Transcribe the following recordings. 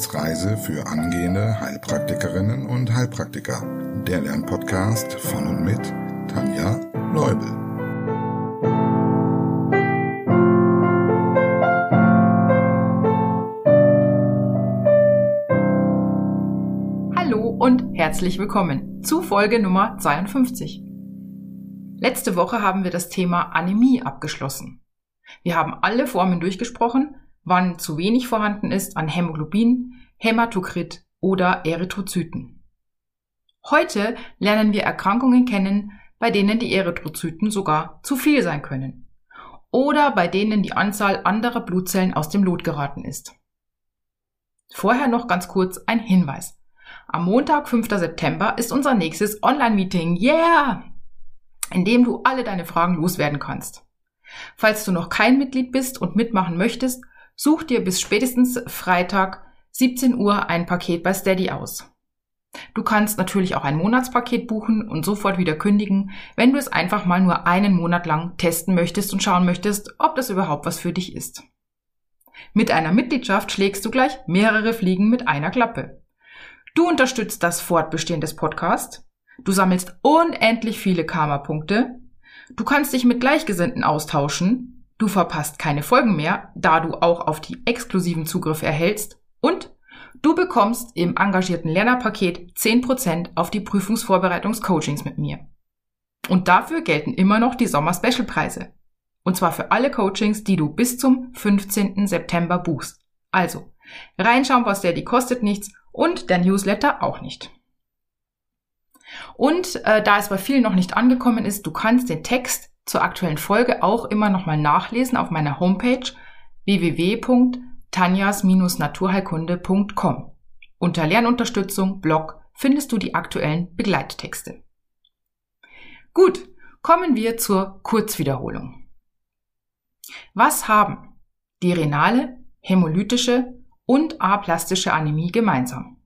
Wissensreise für angehende Heilpraktikerinnen und Heilpraktiker. Der Lernpodcast von und mit Tanja Leubel. Hallo und herzlich willkommen zu Folge Nummer 52. Letzte Woche haben wir das Thema Anämie abgeschlossen. Wir haben alle Formen durchgesprochen wann zu wenig vorhanden ist an Hämoglobin, Hämatokrit oder Erythrozyten. Heute lernen wir Erkrankungen kennen, bei denen die Erythrozyten sogar zu viel sein können oder bei denen die Anzahl anderer Blutzellen aus dem Lot geraten ist. Vorher noch ganz kurz ein Hinweis. Am Montag, 5. September, ist unser nächstes Online-Meeting. Yeah! In dem du alle deine Fragen loswerden kannst. Falls du noch kein Mitglied bist und mitmachen möchtest, Such dir bis spätestens Freitag 17 Uhr ein Paket bei Steady aus. Du kannst natürlich auch ein Monatspaket buchen und sofort wieder kündigen, wenn du es einfach mal nur einen Monat lang testen möchtest und schauen möchtest, ob das überhaupt was für dich ist. Mit einer Mitgliedschaft schlägst du gleich mehrere Fliegen mit einer Klappe. Du unterstützt das Fortbestehen des Podcasts, du sammelst unendlich viele Karma-Punkte, du kannst dich mit Gleichgesinnten austauschen, Du verpasst keine Folgen mehr, da du auch auf die exklusiven Zugriffe erhältst du bekommst im engagierten Lernerpaket 10% auf die Prüfungsvorbereitungscoachings mit mir. Und dafür gelten immer noch die Sommer-Special-Preise. Und zwar für alle Coachings, die du bis zum 15. September buchst. Also, reinschauen, was der die kostet nichts und der Newsletter auch nicht. Und äh, da es bei vielen noch nicht angekommen ist, du kannst den Text zur aktuellen Folge auch immer nochmal nachlesen auf meiner Homepage www.tanjas-naturheilkunde.com. Unter Lernunterstützung Blog findest du die aktuellen Begleittexte. Gut, kommen wir zur Kurzwiederholung. Was haben die renale, hämolytische und aplastische Anämie gemeinsam?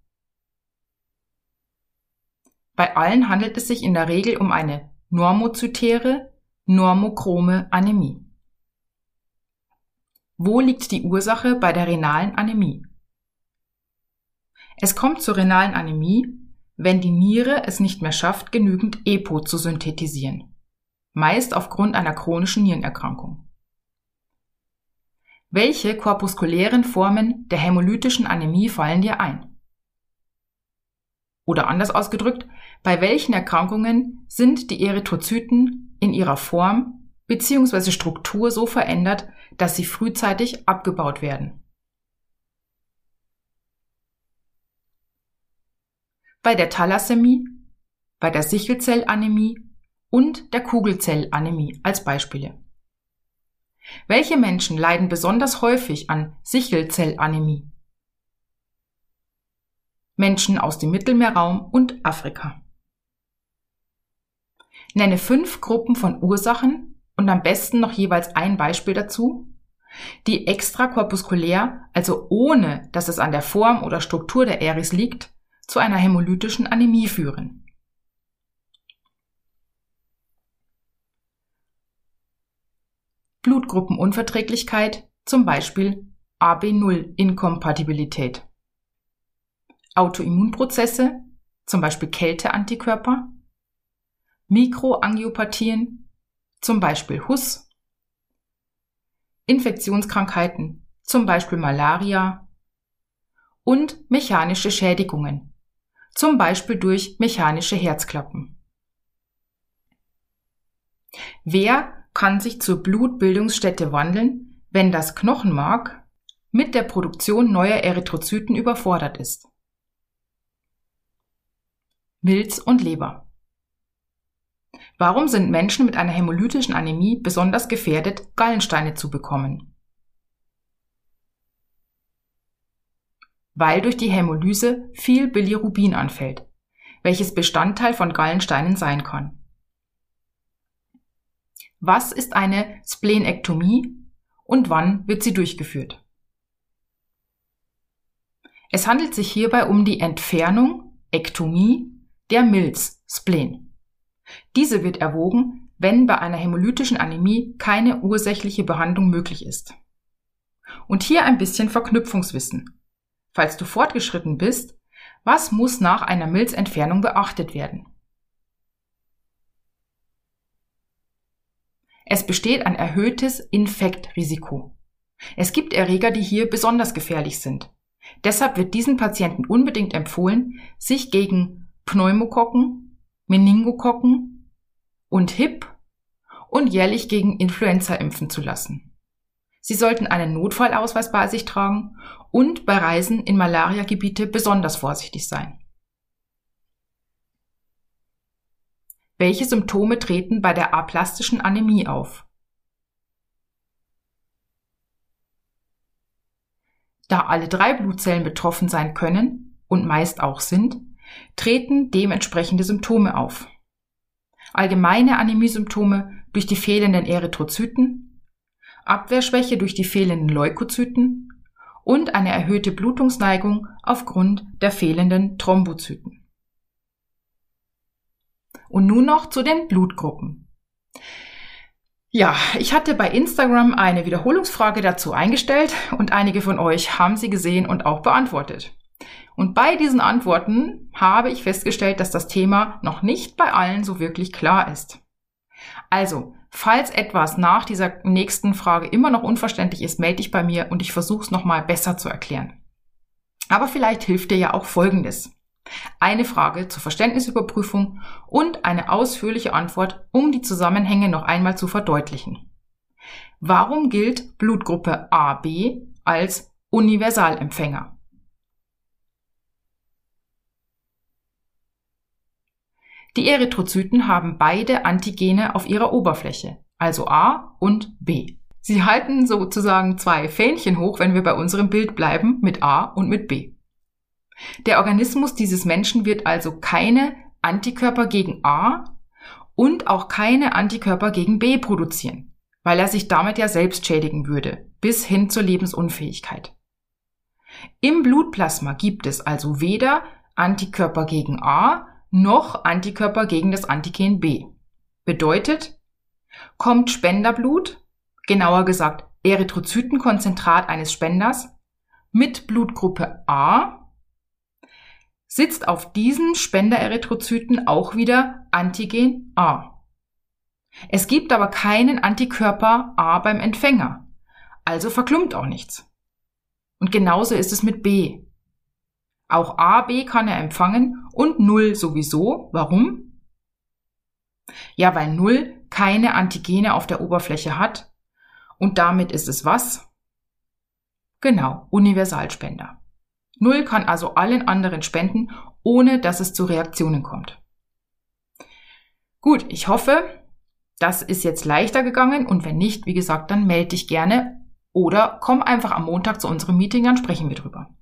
Bei allen handelt es sich in der Regel um eine normozytäre, normochrome Anämie. Wo liegt die Ursache bei der renalen Anämie? Es kommt zur renalen Anämie, wenn die Niere es nicht mehr schafft, genügend EPO zu synthetisieren, meist aufgrund einer chronischen Nierenerkrankung. Welche korpuskulären Formen der hämolytischen Anämie fallen dir ein? Oder anders ausgedrückt, bei welchen Erkrankungen sind die Erythrozyten in ihrer Form bzw. Struktur so verändert, dass sie frühzeitig abgebaut werden. Bei der Thalassämie, bei der Sichelzellanämie und der Kugelzellanämie als Beispiele. Welche Menschen leiden besonders häufig an Sichelzellanämie? Menschen aus dem Mittelmeerraum und Afrika. Nenne fünf Gruppen von Ursachen und am besten noch jeweils ein Beispiel dazu, die extrakorpuskulär, also ohne dass es an der Form oder Struktur der Eris liegt, zu einer hämolytischen Anämie führen. Blutgruppenunverträglichkeit, zum Beispiel AB0-Inkompatibilität. Autoimmunprozesse, zum Beispiel Kälteantikörper. Mikroangiopathien, zum Beispiel Huss, Infektionskrankheiten, zum Beispiel Malaria und mechanische Schädigungen, zum Beispiel durch mechanische Herzklappen. Wer kann sich zur Blutbildungsstätte wandeln, wenn das Knochenmark mit der Produktion neuer Erythrozyten überfordert ist? Milz und Leber. Warum sind Menschen mit einer hämolytischen Anämie besonders gefährdet, Gallensteine zu bekommen? Weil durch die Hämolyse viel Bilirubin anfällt, welches Bestandteil von Gallensteinen sein kann. Was ist eine Splenektomie und wann wird sie durchgeführt? Es handelt sich hierbei um die Entfernung, Ektomie, der Milz, Spleen. Diese wird erwogen, wenn bei einer hämolytischen Anämie keine ursächliche Behandlung möglich ist. Und hier ein bisschen Verknüpfungswissen. falls du fortgeschritten bist, was muss nach einer Milzentfernung beachtet werden? Es besteht ein erhöhtes Infektrisiko. Es gibt Erreger, die hier besonders gefährlich sind. Deshalb wird diesen Patienten unbedingt empfohlen, sich gegen Pneumokokken, Meningokokken und HIP und jährlich gegen Influenza impfen zu lassen. Sie sollten einen Notfallausweis bei sich tragen und bei Reisen in Malariagebiete besonders vorsichtig sein. Welche Symptome treten bei der aplastischen Anämie auf? Da alle drei Blutzellen betroffen sein können und meist auch sind, treten dementsprechende Symptome auf. Allgemeine Anämiesymptome durch die fehlenden Erythrozyten, Abwehrschwäche durch die fehlenden Leukozyten und eine erhöhte Blutungsneigung aufgrund der fehlenden Thrombozyten. Und nun noch zu den Blutgruppen. Ja, ich hatte bei Instagram eine Wiederholungsfrage dazu eingestellt und einige von euch haben sie gesehen und auch beantwortet. Und bei diesen Antworten habe ich festgestellt, dass das Thema noch nicht bei allen so wirklich klar ist. Also, falls etwas nach dieser nächsten Frage immer noch unverständlich ist, melde dich bei mir und ich versuche es nochmal besser zu erklären. Aber vielleicht hilft dir ja auch Folgendes. Eine Frage zur Verständnisüberprüfung und eine ausführliche Antwort, um die Zusammenhänge noch einmal zu verdeutlichen. Warum gilt Blutgruppe AB als Universalempfänger? Die Erythrozyten haben beide Antigene auf ihrer Oberfläche, also A und B. Sie halten sozusagen zwei Fähnchen hoch, wenn wir bei unserem Bild bleiben, mit A und mit B. Der Organismus dieses Menschen wird also keine Antikörper gegen A und auch keine Antikörper gegen B produzieren, weil er sich damit ja selbst schädigen würde, bis hin zur Lebensunfähigkeit. Im Blutplasma gibt es also weder Antikörper gegen A noch Antikörper gegen das Antigen B. Bedeutet, kommt Spenderblut, genauer gesagt Erythrozytenkonzentrat eines Spenders, mit Blutgruppe A, sitzt auf diesen Spendererythrozyten auch wieder Antigen A. Es gibt aber keinen Antikörper A beim Empfänger, also verklumpt auch nichts. Und genauso ist es mit B. Auch A, B kann er empfangen und 0 sowieso. Warum? Ja, weil 0 keine Antigene auf der Oberfläche hat und damit ist es was? Genau, Universalspender. 0 kann also allen anderen spenden, ohne dass es zu Reaktionen kommt. Gut, ich hoffe, das ist jetzt leichter gegangen und wenn nicht, wie gesagt, dann melde dich gerne oder komm einfach am Montag zu unserem Meeting, dann sprechen wir drüber.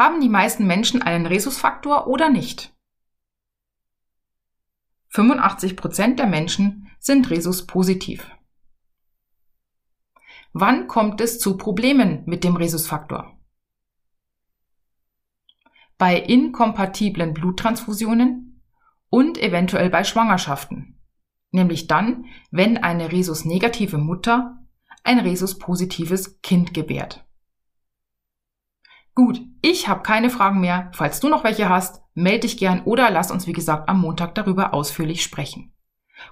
Haben die meisten Menschen einen Rhesusfaktor oder nicht? 85% der Menschen sind Rhesus-positiv. Wann kommt es zu Problemen mit dem Rhesusfaktor? Bei inkompatiblen Bluttransfusionen und eventuell bei Schwangerschaften, nämlich dann, wenn eine Rhesus-negative Mutter ein Rhesus-positives Kind gebärt. Gut, ich habe keine Fragen mehr. Falls du noch welche hast, melde dich gern oder lass uns wie gesagt am Montag darüber ausführlich sprechen.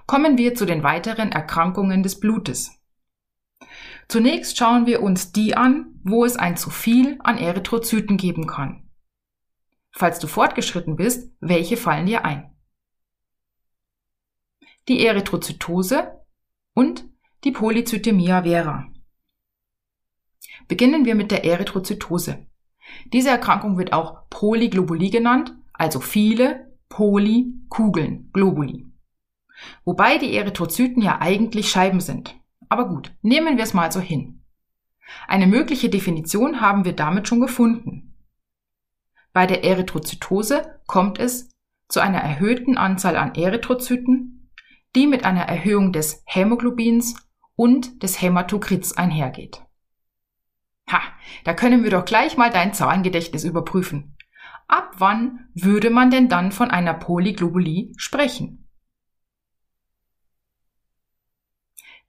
Kommen wir zu den weiteren Erkrankungen des Blutes. Zunächst schauen wir uns die an, wo es ein zu viel an Erythrozyten geben kann. Falls du fortgeschritten bist, welche fallen dir ein? Die Erythrozytose und die Polycythemia vera. Beginnen wir mit der Erythrozytose. Diese Erkrankung wird auch Polyglobulie genannt, also viele Polykugeln, Globuli. Wobei die Erythrozyten ja eigentlich Scheiben sind. Aber gut, nehmen wir es mal so hin. Eine mögliche Definition haben wir damit schon gefunden. Bei der Erythrozytose kommt es zu einer erhöhten Anzahl an Erythrozyten, die mit einer Erhöhung des Hämoglobins und des Hämatokrits einhergeht. Ha, da können wir doch gleich mal dein Zahlengedächtnis überprüfen. Ab wann würde man denn dann von einer Polyglobulie sprechen?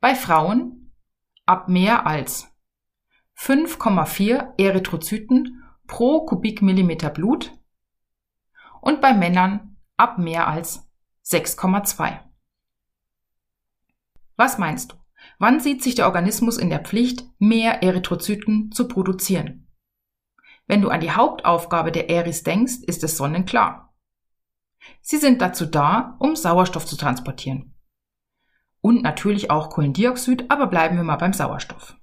Bei Frauen ab mehr als 5,4 Erythrozyten pro Kubikmillimeter Blut und bei Männern ab mehr als 6,2. Was meinst du? Wann sieht sich der Organismus in der Pflicht, mehr Erythrozyten zu produzieren? Wenn du an die Hauptaufgabe der Eris denkst, ist es sonnenklar. Sie sind dazu da, um Sauerstoff zu transportieren. Und natürlich auch Kohlendioxid, aber bleiben wir mal beim Sauerstoff.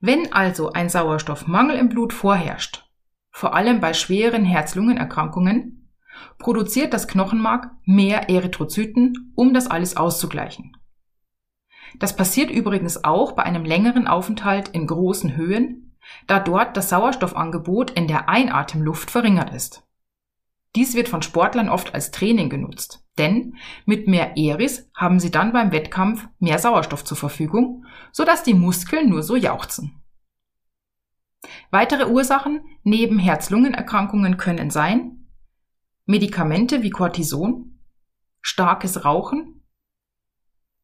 Wenn also ein Sauerstoffmangel im Blut vorherrscht, vor allem bei schweren Herz-Lungen-Erkrankungen, produziert das Knochenmark mehr Erythrozyten, um das alles auszugleichen. Das passiert übrigens auch bei einem längeren Aufenthalt in großen Höhen, da dort das Sauerstoffangebot in der Einatemluft verringert ist. Dies wird von Sportlern oft als Training genutzt, denn mit mehr Eris haben sie dann beim Wettkampf mehr Sauerstoff zur Verfügung, sodass die Muskeln nur so jauchzen. Weitere Ursachen neben Herz-Lungen-Erkrankungen können sein Medikamente wie Cortison, starkes Rauchen,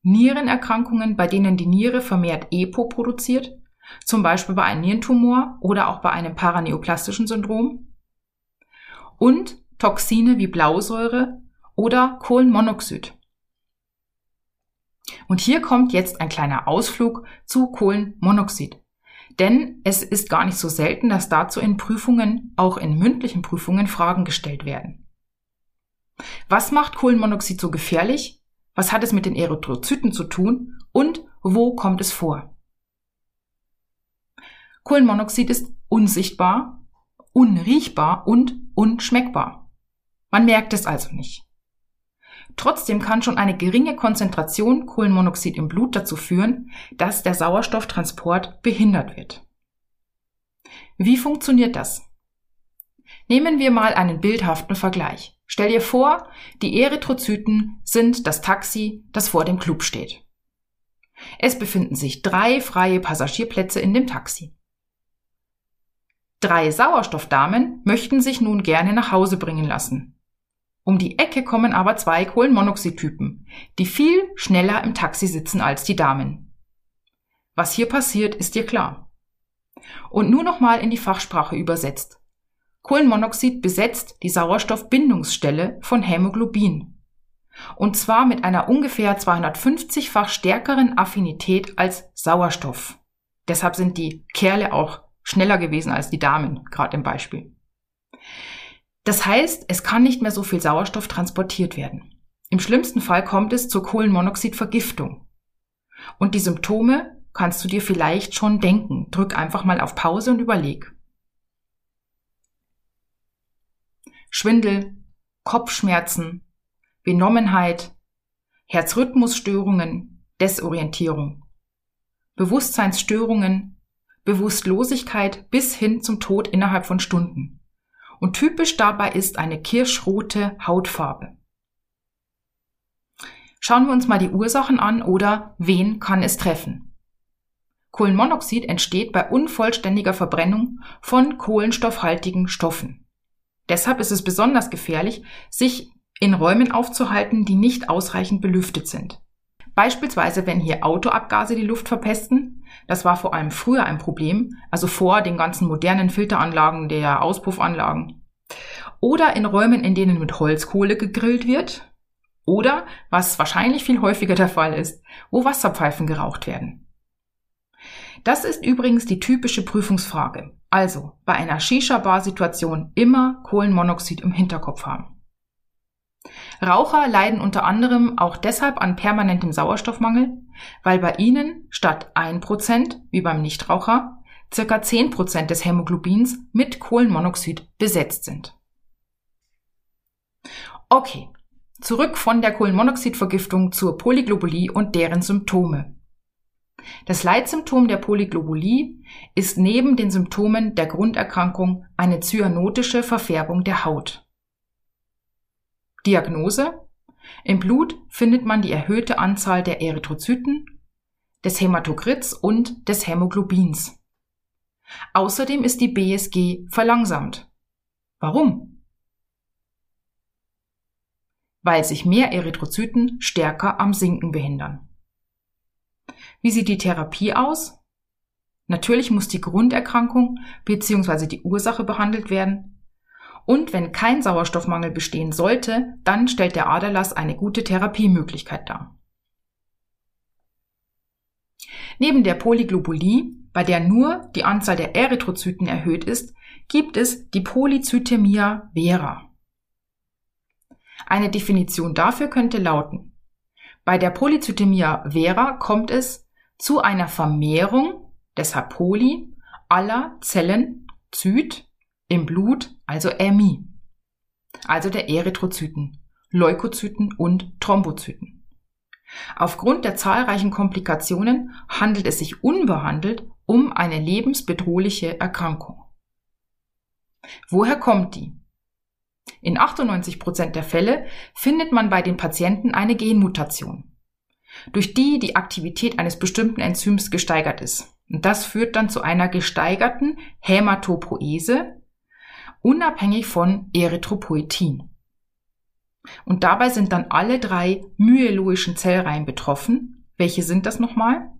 Nierenerkrankungen, bei denen die Niere vermehrt EPO produziert, zum Beispiel bei einem Nierentumor oder auch bei einem paraneoplastischen Syndrom, und Toxine wie Blausäure oder Kohlenmonoxid. Und hier kommt jetzt ein kleiner Ausflug zu Kohlenmonoxid. Denn es ist gar nicht so selten, dass dazu in Prüfungen, auch in mündlichen Prüfungen, Fragen gestellt werden. Was macht Kohlenmonoxid so gefährlich? Was hat es mit den Erythrozyten zu tun? Und wo kommt es vor? Kohlenmonoxid ist unsichtbar, unriechbar und unschmeckbar. Man merkt es also nicht. Trotzdem kann schon eine geringe Konzentration Kohlenmonoxid im Blut dazu führen, dass der Sauerstofftransport behindert wird. Wie funktioniert das? Nehmen wir mal einen bildhaften Vergleich. Stell dir vor, die Erythrozyten sind das Taxi, das vor dem Club steht. Es befinden sich drei freie Passagierplätze in dem Taxi. Drei Sauerstoffdamen möchten sich nun gerne nach Hause bringen lassen. Um die Ecke kommen aber zwei Kohlenmonoxidtypen, die viel schneller im Taxi sitzen als die Damen. Was hier passiert, ist dir klar. Und nur nochmal in die Fachsprache übersetzt. Kohlenmonoxid besetzt die Sauerstoffbindungsstelle von Hämoglobin. Und zwar mit einer ungefähr 250-fach stärkeren Affinität als Sauerstoff. Deshalb sind die Kerle auch schneller gewesen als die Damen, gerade im Beispiel. Das heißt, es kann nicht mehr so viel Sauerstoff transportiert werden. Im schlimmsten Fall kommt es zur Kohlenmonoxidvergiftung. Und die Symptome kannst du dir vielleicht schon denken. Drück einfach mal auf Pause und überleg. Schwindel, Kopfschmerzen, Benommenheit, Herzrhythmusstörungen, Desorientierung, Bewusstseinsstörungen, Bewusstlosigkeit bis hin zum Tod innerhalb von Stunden und typisch dabei ist eine kirschrote Hautfarbe. Schauen wir uns mal die Ursachen an oder wen kann es treffen. Kohlenmonoxid entsteht bei unvollständiger Verbrennung von kohlenstoffhaltigen Stoffen. Deshalb ist es besonders gefährlich, sich in Räumen aufzuhalten, die nicht ausreichend belüftet sind. Beispielsweise, wenn hier Autoabgase die Luft verpesten. Das war vor allem früher ein Problem, also vor den ganzen modernen Filteranlagen der Auspuffanlagen. Oder in Räumen, in denen mit Holzkohle gegrillt wird. Oder, was wahrscheinlich viel häufiger der Fall ist, wo Wasserpfeifen geraucht werden. Das ist übrigens die typische Prüfungsfrage. Also bei einer Shisha-Bar-Situation immer Kohlenmonoxid im Hinterkopf haben. Raucher leiden unter anderem auch deshalb an permanentem Sauerstoffmangel, weil bei ihnen statt 1% wie beim Nichtraucher circa 10% des Hämoglobins mit Kohlenmonoxid besetzt sind. Okay, zurück von der Kohlenmonoxidvergiftung zur Polyglobulie und deren Symptome. Das Leitsymptom der Polyglobulie ist neben den Symptomen der Grunderkrankung eine cyanotische Verfärbung der Haut. Diagnose Im Blut findet man die erhöhte Anzahl der Erythrozyten, des Hämatokrits und des Hämoglobins. Außerdem ist die BSG verlangsamt. Warum? Weil sich mehr Erythrozyten stärker am Sinken behindern. Wie sieht die Therapie aus? Natürlich muss die Grunderkrankung bzw. die Ursache behandelt werden. Und wenn kein Sauerstoffmangel bestehen sollte, dann stellt der Aderlass eine gute Therapiemöglichkeit dar. Neben der Polyglobulie, bei der nur die Anzahl der Erythrozyten erhöht ist, gibt es die Polycythemia vera. Eine Definition dafür könnte lauten, bei der Polycythemia vera kommt es zu einer Vermehrung, deshalb Poly, aller Zellen Zyt im Blut, also Ämie, also der Erythrozyten, Leukozyten und Thrombozyten. Aufgrund der zahlreichen Komplikationen handelt es sich unbehandelt um eine lebensbedrohliche Erkrankung. Woher kommt die? In 98 Prozent der Fälle findet man bei den Patienten eine Genmutation, durch die die Aktivität eines bestimmten Enzyms gesteigert ist. Und das führt dann zu einer gesteigerten Hämatopoese, unabhängig von Erythropoetin. Und dabei sind dann alle drei myeloischen Zellreihen betroffen. Welche sind das nochmal?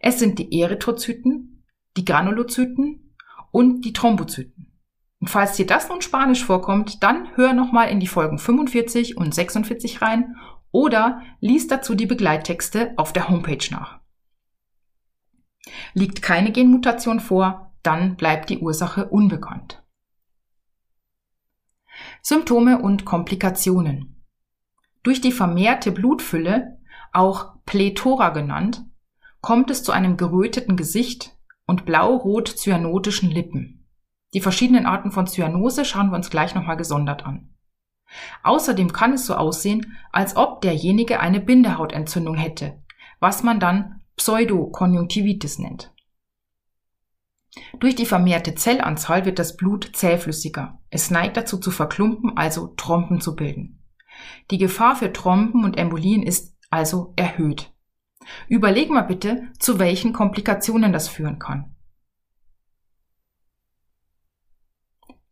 Es sind die Erythrozyten, die Granulozyten und die Thrombozyten. Und falls dir das nun Spanisch vorkommt, dann hör nochmal in die Folgen 45 und 46 rein oder lies dazu die Begleittexte auf der Homepage nach. Liegt keine Genmutation vor, dann bleibt die Ursache unbekannt. Symptome und Komplikationen. Durch die vermehrte Blutfülle, auch Plethora genannt, kommt es zu einem geröteten Gesicht, und blau-rot cyanotischen Lippen. Die verschiedenen Arten von Zyanose schauen wir uns gleich nochmal gesondert an. Außerdem kann es so aussehen, als ob derjenige eine Bindehautentzündung hätte, was man dann Pseudokonjunktivitis nennt. Durch die vermehrte Zellanzahl wird das Blut zähflüssiger. Es neigt dazu zu verklumpen, also Trompen zu bilden. Die Gefahr für Trompen und Embolien ist also erhöht. Überleg mal bitte, zu welchen Komplikationen das führen kann.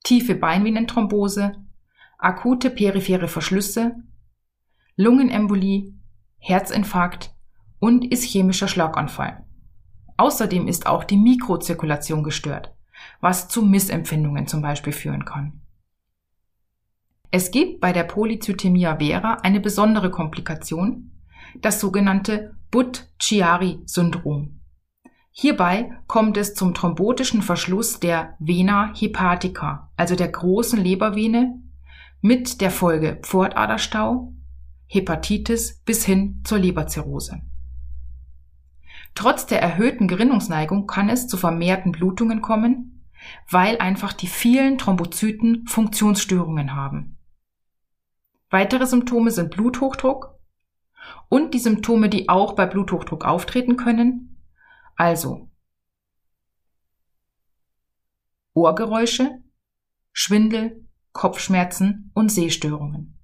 Tiefe Beinvenenthrombose, akute periphere Verschlüsse, Lungenembolie, Herzinfarkt und ischämischer Schlaganfall. Außerdem ist auch die Mikrozirkulation gestört, was zu Missempfindungen zum Beispiel führen kann. Es gibt bei der Polycythemia vera eine besondere Komplikation, das sogenannte Butt-Chiari-Syndrom. Hierbei kommt es zum thrombotischen Verschluss der Vena hepatica, also der großen Lebervene, mit der Folge Pfortaderstau, Hepatitis bis hin zur Leberzirrhose. Trotz der erhöhten Gerinnungsneigung kann es zu vermehrten Blutungen kommen, weil einfach die vielen Thrombozyten Funktionsstörungen haben. Weitere Symptome sind Bluthochdruck, und die Symptome, die auch bei Bluthochdruck auftreten können. Also Ohrgeräusche, Schwindel, Kopfschmerzen und Sehstörungen.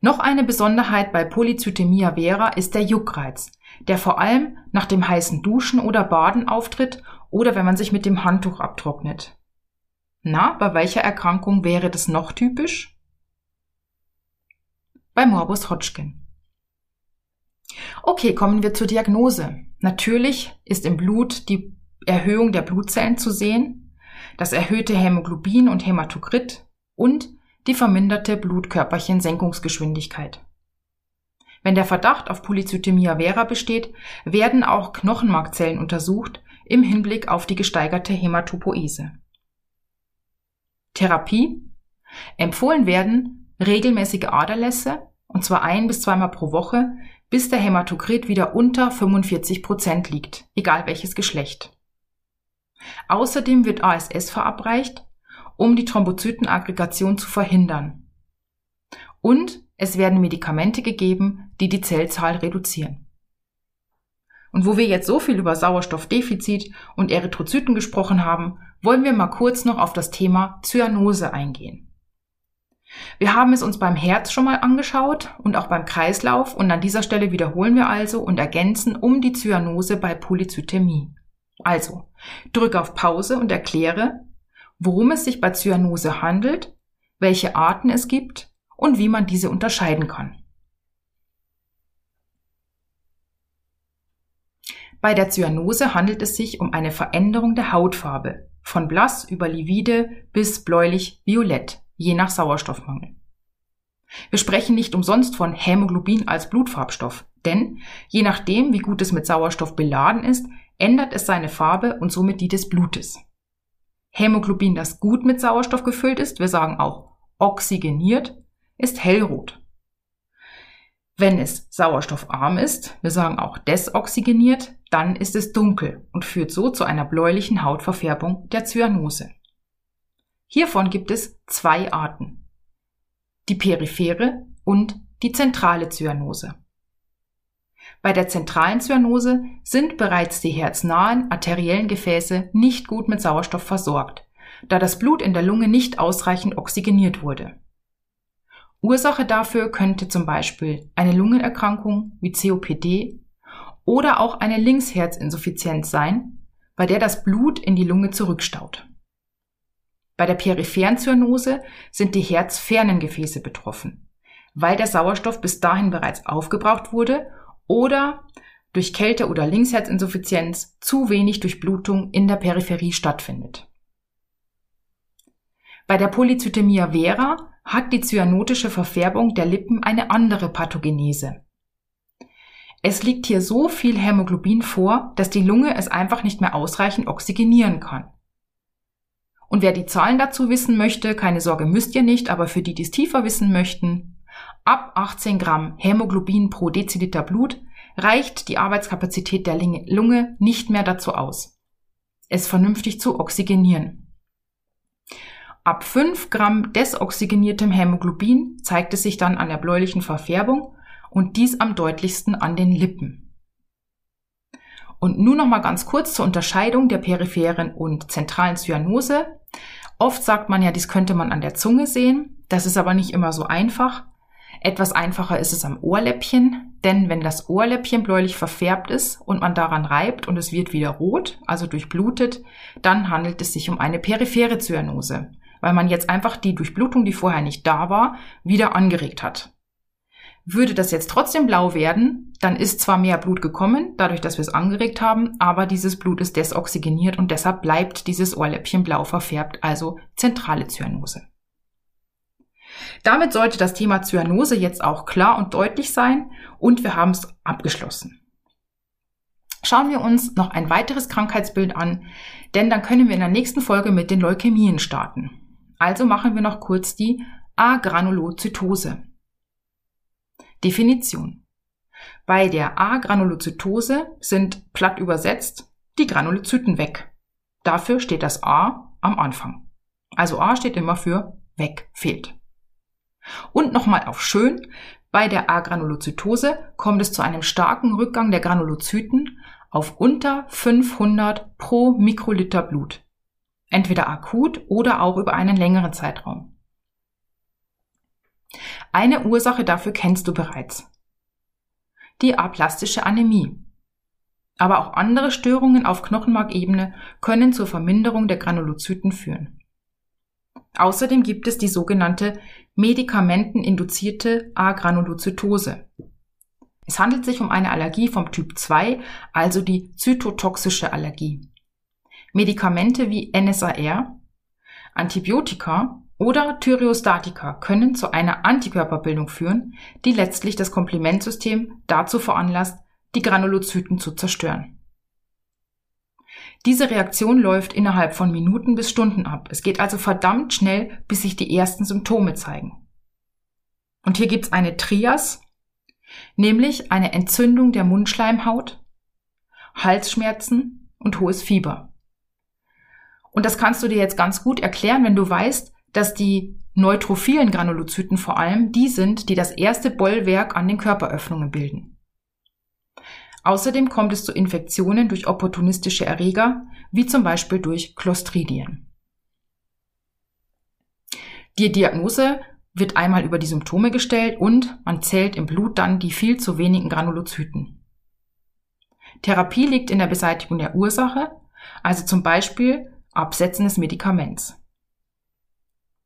Noch eine Besonderheit bei Polycythemia vera ist der Juckreiz, der vor allem nach dem heißen Duschen oder Baden auftritt oder wenn man sich mit dem Handtuch abtrocknet. Na, bei welcher Erkrankung wäre das noch typisch? bei Morbus Hodgkin. Okay, kommen wir zur Diagnose. Natürlich ist im Blut die Erhöhung der Blutzellen zu sehen, das erhöhte Hämoglobin und Hämatokrit und die verminderte Blutkörperchen-Senkungsgeschwindigkeit. Wenn der Verdacht auf Polycythemia vera besteht, werden auch Knochenmarkzellen untersucht im Hinblick auf die gesteigerte Hämatopoese. Therapie Empfohlen werden regelmäßige Aderlässe, und zwar ein bis zweimal pro Woche, bis der Hämatokrit wieder unter 45 Prozent liegt, egal welches Geschlecht. Außerdem wird ASS verabreicht, um die Thrombozytenaggregation zu verhindern. Und es werden Medikamente gegeben, die die Zellzahl reduzieren. Und wo wir jetzt so viel über Sauerstoffdefizit und Erythrozyten gesprochen haben, wollen wir mal kurz noch auf das Thema Zyanose eingehen. Wir haben es uns beim Herz schon mal angeschaut und auch beim Kreislauf und an dieser Stelle wiederholen wir also und ergänzen um die Zyanose bei Polyzytämie. Also, drück auf Pause und erkläre, worum es sich bei Zyanose handelt, welche Arten es gibt und wie man diese unterscheiden kann. Bei der Zyanose handelt es sich um eine Veränderung der Hautfarbe, von blass über livide bis bläulich-violett, je nach Sauerstoffmangel. Wir sprechen nicht umsonst von Hämoglobin als Blutfarbstoff, denn je nachdem, wie gut es mit Sauerstoff beladen ist, ändert es seine Farbe und somit die des Blutes. Hämoglobin, das gut mit Sauerstoff gefüllt ist, wir sagen auch oxygeniert, ist hellrot. Wenn es sauerstoffarm ist, wir sagen auch desoxygeniert, dann ist es dunkel und führt so zu einer bläulichen Hautverfärbung der Zyanose. Hiervon gibt es zwei Arten. Die periphere und die zentrale Zyanose. Bei der zentralen Zyanose sind bereits die herznahen arteriellen Gefäße nicht gut mit Sauerstoff versorgt, da das Blut in der Lunge nicht ausreichend oxygeniert wurde. Ursache dafür könnte zum Beispiel eine Lungenerkrankung wie COPD oder auch eine Linksherzinsuffizienz sein, bei der das Blut in die Lunge zurückstaut. Bei der peripheren Zyanose sind die herzfernen Gefäße betroffen, weil der Sauerstoff bis dahin bereits aufgebraucht wurde oder durch Kälte oder Linksherzinsuffizienz zu wenig Durchblutung in der Peripherie stattfindet. Bei der Polycythemia vera hat die cyanotische Verfärbung der Lippen eine andere Pathogenese. Es liegt hier so viel Hämoglobin vor, dass die Lunge es einfach nicht mehr ausreichend oxygenieren kann. Und wer die Zahlen dazu wissen möchte, keine Sorge müsst ihr nicht, aber für die, die es tiefer wissen möchten, ab 18 Gramm Hämoglobin pro Deziliter Blut reicht die Arbeitskapazität der Lunge nicht mehr dazu aus, es vernünftig zu oxygenieren. Ab 5 Gramm desoxygeniertem Hämoglobin zeigt es sich dann an der bläulichen Verfärbung und dies am deutlichsten an den Lippen. Und nun noch mal ganz kurz zur Unterscheidung der peripheren und zentralen Zyanose. Oft sagt man ja, dies könnte man an der Zunge sehen. Das ist aber nicht immer so einfach. Etwas einfacher ist es am Ohrläppchen, denn wenn das Ohrläppchen bläulich verfärbt ist und man daran reibt und es wird wieder rot, also durchblutet, dann handelt es sich um eine periphere Zyanose weil man jetzt einfach die Durchblutung, die vorher nicht da war, wieder angeregt hat. Würde das jetzt trotzdem blau werden, dann ist zwar mehr Blut gekommen, dadurch, dass wir es angeregt haben, aber dieses Blut ist desoxygeniert und deshalb bleibt dieses Ohrläppchen blau verfärbt, also zentrale Zyanose. Damit sollte das Thema Zyanose jetzt auch klar und deutlich sein und wir haben es abgeschlossen. Schauen wir uns noch ein weiteres Krankheitsbild an, denn dann können wir in der nächsten Folge mit den Leukämien starten. Also machen wir noch kurz die Agranulozytose. Definition. Bei der Agranulozytose sind platt übersetzt die Granulozyten weg. Dafür steht das A am Anfang. Also A steht immer für weg, fehlt. Und nochmal auf schön, bei der Agranulozytose kommt es zu einem starken Rückgang der Granulozyten auf unter 500 pro Mikroliter Blut entweder akut oder auch über einen längeren Zeitraum. Eine Ursache dafür kennst du bereits. Die aplastische Anämie. Aber auch andere Störungen auf Knochenmarkebene können zur Verminderung der Granulozyten führen. Außerdem gibt es die sogenannte medikamenteninduzierte Agranulozytose. Es handelt sich um eine Allergie vom Typ 2, also die zytotoxische Allergie. Medikamente wie NSAR, Antibiotika oder Thyreostatika können zu einer Antikörperbildung führen, die letztlich das Komplementsystem dazu veranlasst, die Granulozyten zu zerstören. Diese Reaktion läuft innerhalb von Minuten bis Stunden ab. Es geht also verdammt schnell, bis sich die ersten Symptome zeigen. Und hier gibt's eine Trias, nämlich eine Entzündung der Mundschleimhaut, Halsschmerzen und hohes Fieber. Und das kannst du dir jetzt ganz gut erklären, wenn du weißt, dass die neutrophilen Granulozyten vor allem die sind, die das erste Bollwerk an den Körperöffnungen bilden. Außerdem kommt es zu Infektionen durch opportunistische Erreger, wie zum Beispiel durch Clostridien. Die Diagnose wird einmal über die Symptome gestellt und man zählt im Blut dann die viel zu wenigen Granulozyten. Therapie liegt in der Beseitigung der Ursache, also zum Beispiel Absetzen des Medikaments.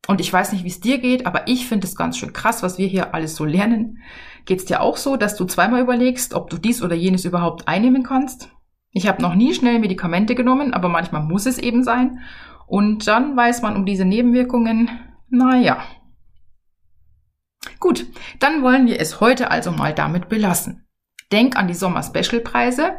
Und ich weiß nicht, wie es dir geht, aber ich finde es ganz schön krass, was wir hier alles so lernen. Geht es dir auch so, dass du zweimal überlegst, ob du dies oder jenes überhaupt einnehmen kannst? Ich habe noch nie schnell Medikamente genommen, aber manchmal muss es eben sein. Und dann weiß man um diese Nebenwirkungen, naja. Gut, dann wollen wir es heute also mal damit belassen. Denk an die Sommer-Special-Preise.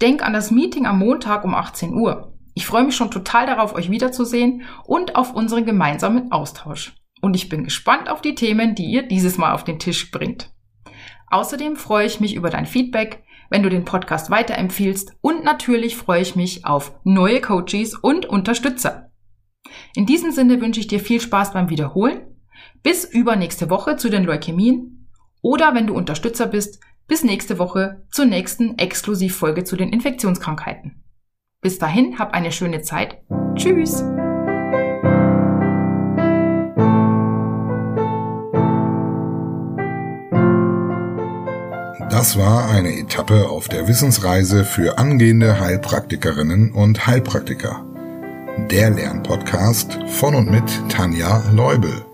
Denk an das Meeting am Montag um 18 Uhr. Ich freue mich schon total darauf, euch wiederzusehen und auf unseren gemeinsamen Austausch. Und ich bin gespannt auf die Themen, die ihr dieses Mal auf den Tisch bringt. Außerdem freue ich mich über dein Feedback, wenn du den Podcast weiterempfiehlst und natürlich freue ich mich auf neue Coaches und Unterstützer. In diesem Sinne wünsche ich dir viel Spaß beim Wiederholen. Bis übernächste Woche zu den Leukämien oder wenn du Unterstützer bist, bis nächste Woche zur nächsten Exklusivfolge zu den Infektionskrankheiten. Bis dahin, hab eine schöne Zeit. Tschüss! Das war eine Etappe auf der Wissensreise für angehende Heilpraktikerinnen und Heilpraktiker. Der Lernpodcast von und mit Tanja Leubel.